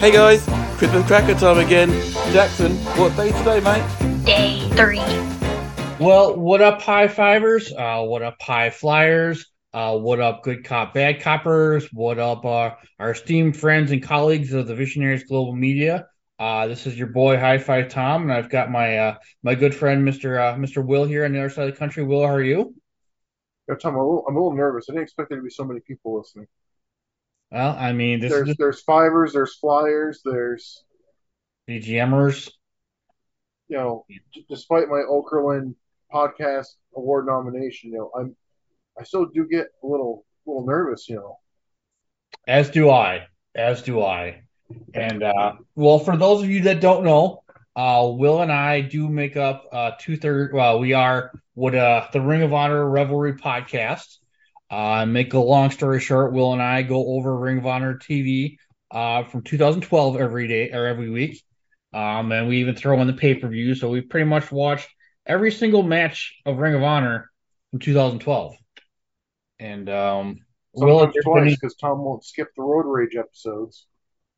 Hey guys, Christmas cracker time again. Jackson, what day today, mate? Day three. Well, what up, high fivers? Uh, what up, high flyers? Uh, what up, good cop, bad coppers? What up, uh, our esteemed friends and colleagues of the Visionaries Global Media? Uh, this is your boy High Five Tom, and I've got my uh, my good friend Mr. Uh, Mr. Will here on the other side of the country. Will, how are you? Yeah, Tom, I'm a, little, I'm a little nervous. I didn't expect there to be so many people listening. Well, I mean, this There's there's fivers, there's flyers, there's BGMers. you know, d- despite my Okerlund podcast award nomination, you know, I'm I still do get a little little nervous, you know. As do I. As do I. And uh, well, for those of you that don't know, uh, Will and I do make up uh, two thirds. Well, we are what uh, the Ring of Honor Revelry podcast. Uh, make a long story short, Will and I go over Ring of Honor TV uh, from 2012 every day or every week, um, and we even throw in the pay per view. So we pretty much watched every single match of Ring of Honor from 2012. And um, Will, twice because Tom won't skip the road rage episodes.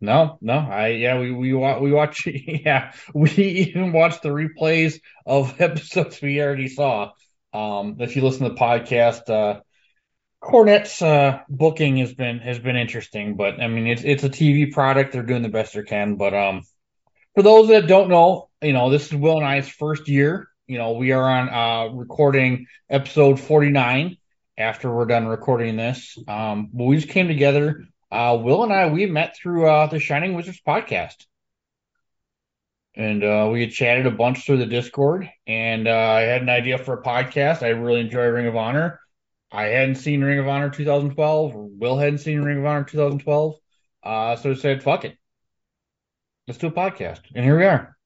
No, no, I yeah, we we watch we watch yeah, we even watch the replays of episodes we already saw. Um, if you listen to the podcast, uh, Cornette's uh booking has been has been interesting, but I mean it's it's a TV product. They're doing the best they can, but um, for those that don't know, you know this is Will and I's first year. You know we are on uh recording episode forty nine after we're done recording this. Um, but we just came together. Uh, Will and I, we met through uh, the Shining Wizards podcast. And uh, we had chatted a bunch through the Discord. And uh, I had an idea for a podcast. I really enjoy Ring of Honor. I hadn't seen Ring of Honor 2012. Will hadn't seen Ring of Honor 2012. Uh, so I said, fuck it. Let's do a podcast. And here we are.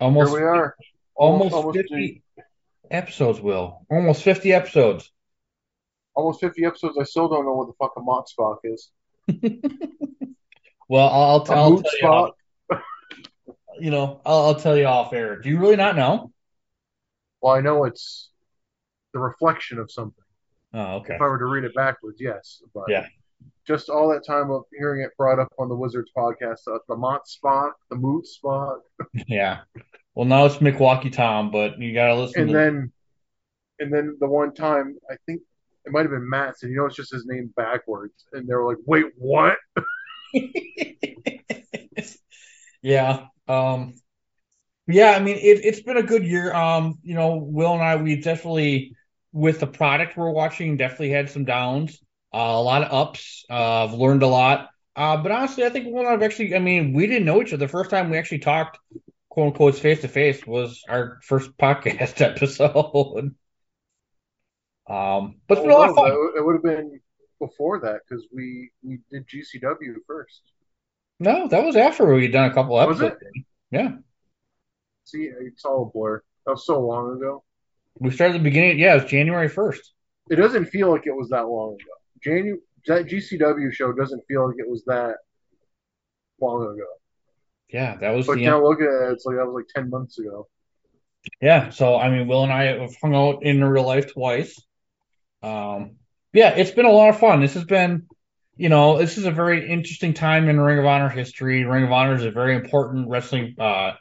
Almost, Here we are. almost, almost 50 episodes, Will. Almost 50 episodes. Almost 50 episodes. I still don't know what the fuck a Mott Spock is. Well, I'll, I'll, I'll tell you. Spock. you know, I'll, I'll tell you off air. Do you really not know? Well, I know it's the reflection of something. Oh, okay. If I were to read it backwards, yes. But Yeah. just all that time of hearing it brought up on the Wizards podcast, uh, the Mont Spock, the Moot Spock, Yeah. Well, now it's Milwaukee Tom, but you gotta listen. and to then and then the one time I think it might have been Matt said, you know, it's just his name backwards, and they were like, "Wait, what?" yeah. Um. Yeah, I mean it. It's been a good year. Um. You know, Will and I, we definitely with the product we're watching, definitely had some downs. Uh, a lot of ups. Uh, I've learned a lot. Uh, but honestly, I think one I've actually. I mean, we didn't know each other. The first time we actually talked, quote unquote, face to face was our first podcast episode. Um, but it's been a lot of fun. that- It would have been before that because we we did GCW first. No, that was after we had done a couple Was episodes. Yeah. See, it's all a blur. That was so long ago. We started the beginning. Yeah, it was January 1st. It doesn't feel like it was that long ago. January that GCW show doesn't feel like it was that long ago. Yeah, that was But the now look at it, it's like that was like ten months ago. Yeah, so I mean, Will and I have hung out in real life twice. Um, yeah, it's been a lot of fun. This has been, you know, this is a very interesting time in Ring of Honor history. Ring of Honor is a very important wrestling, uh,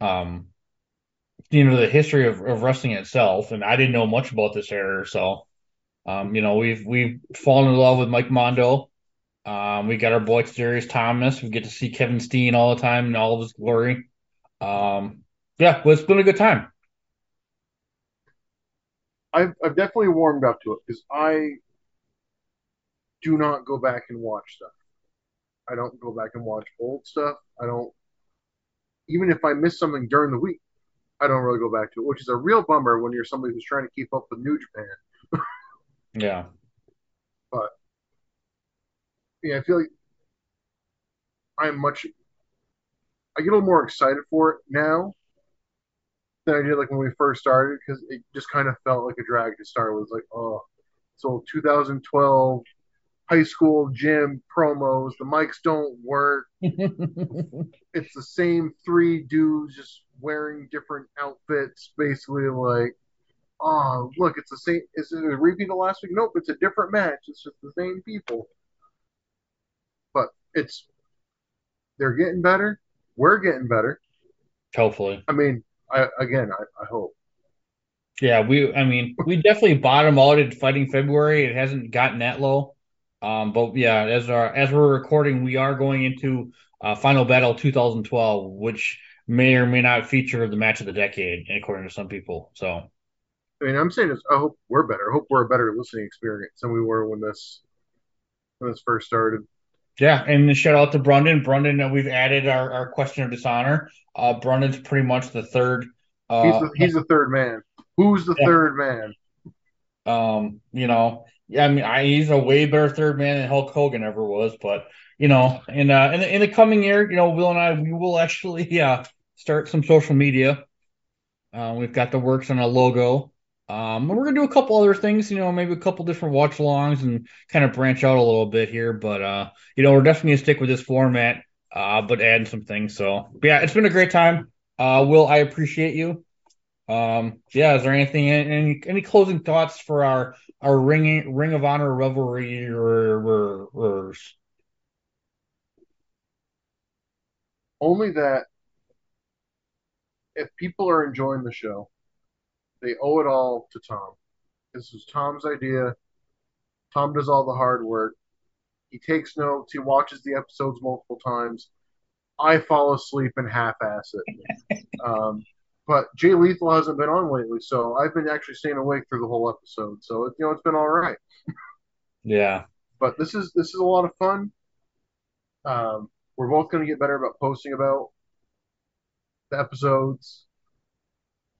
um, you know, the history of, of wrestling itself. And I didn't know much about this era, so, um, you know, we've we've fallen in love with Mike Mondo. Um, we got our boy Darius Thomas. We get to see Kevin Steen all the time in all of his glory. Um, yeah, well, it's been a good time. I've I've definitely warmed up to it because I do not go back and watch stuff. I don't go back and watch old stuff. I don't even if I miss something during the week, I don't really go back to it, which is a real bummer when you're somebody who's trying to keep up with New Japan. Yeah. But yeah, I feel like I'm much I get a little more excited for it now than I did like when we first started because it just kind of felt like a drag to start with. Like, oh, so 2012 high school gym promos, the mics don't work. It's the same three dudes just wearing different outfits, basically like, oh, look, it's the same. Is it a repeat of last week? Nope, it's a different match. It's just the same people. But it's they're getting better. We're getting better. Hopefully. I mean, I again, I, I hope. Yeah, we. I mean, we definitely bottomed out at fighting February. It hasn't gotten that low. Um, but yeah, as our as we're recording, we are going into uh, Final Battle 2012, which may or may not feature the match of the decade, according to some people. So, I mean, I'm saying this. I hope we're better. I hope we're a better listening experience than we were when this when this first started. Yeah, and shout out to Brundon. Brundon, uh, we've added our, our question of dishonor. Uh, Brundon's pretty much the third. Uh, he's the, he's the third man. Who's the Yeah. third man? Um, you know, yeah, I mean, I, he's a way better third man than Hulk Hogan ever was. But you know, in uh, in the, in the coming year, you know, Will and I, we will actually, yeah, start some social media. Uh, we've got the works on a logo. Um, we're gonna do a couple other things, you know, maybe a couple different watch alongs and kind of branch out a little bit here. But uh, you know, we're definitely gonna stick with this format, uh, but add some things. So, but yeah, it's been a great time. Uh, Will, I appreciate you. Um, yeah, is there anything, any any closing thoughts for our our ring Ring of Honor revelry or, or, Only that if people are enjoying the show, they owe it all to Tom. This was Tom's idea. Tom does all the hard work. He takes notes. He watches the episodes multiple times. I fall asleep and half-ass it. um, but Jay Lethal hasn't been on lately, so I've been actually staying awake through the whole episode. So you know, it's been all right. yeah, But this is this is a lot of fun. Um, we're both going to get better about posting about the episodes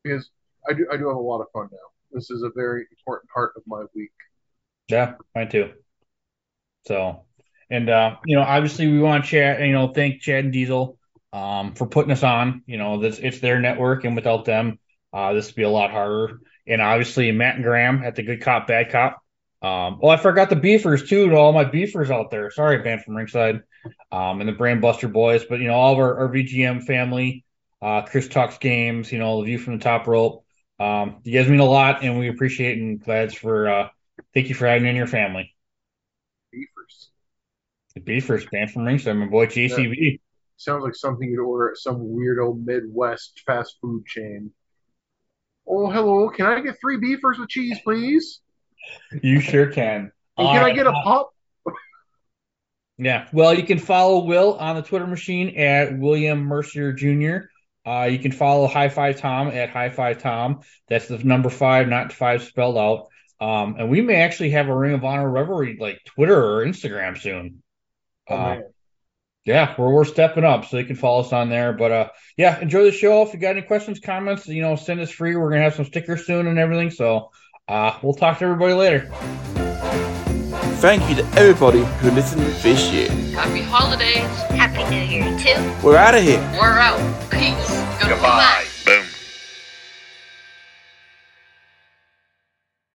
because I do I do have a lot of fun now. This is a very important part of my week. yeah, mine too. So, and uh, you know, obviously we want to chat, you know, thank Chad and Diesel um for putting us on. You know, this it's their network, and without them, uh, this would be a lot harder. And obviously Matt and Graham at the Good Cop Bad Cop. Um, oh, I forgot the beefers too, to all my beefers out there. Sorry, band from ringside, um, and the Brand Buster boys, but you know, all of our, our VGM family, uh, Chris talks games, you know, the view from the top rope. Um, you guys mean a lot, and we appreciate and glad for uh, thank you for having me in your family. Beefers The beefers, band from ringside, my boy JCB. sounds like something you'd order at some weird old Midwest fast food chain. Oh, hello. Can I get three beefers with cheese, please? You sure can. And can I get a pop? Yeah. Well, you can follow Will on the Twitter machine at William Mercier Jr. Uh, you can follow High Five Tom at High Five Tom. That's the number five, not five spelled out. Um, and we may actually have a Ring of Honor revelry like Twitter or Instagram soon. Oh, Uh, yeah, we're we're stepping up, so you can follow us on there. But uh, yeah, enjoy the show. If you got any questions, comments, you know, send us free. We're gonna have some stickers soon and everything. So uh, we'll talk to everybody later. Thank you to everybody who listened this year. Happy holidays. Happy New Year, too. We're out of here. We're out. Peace. Goodbye.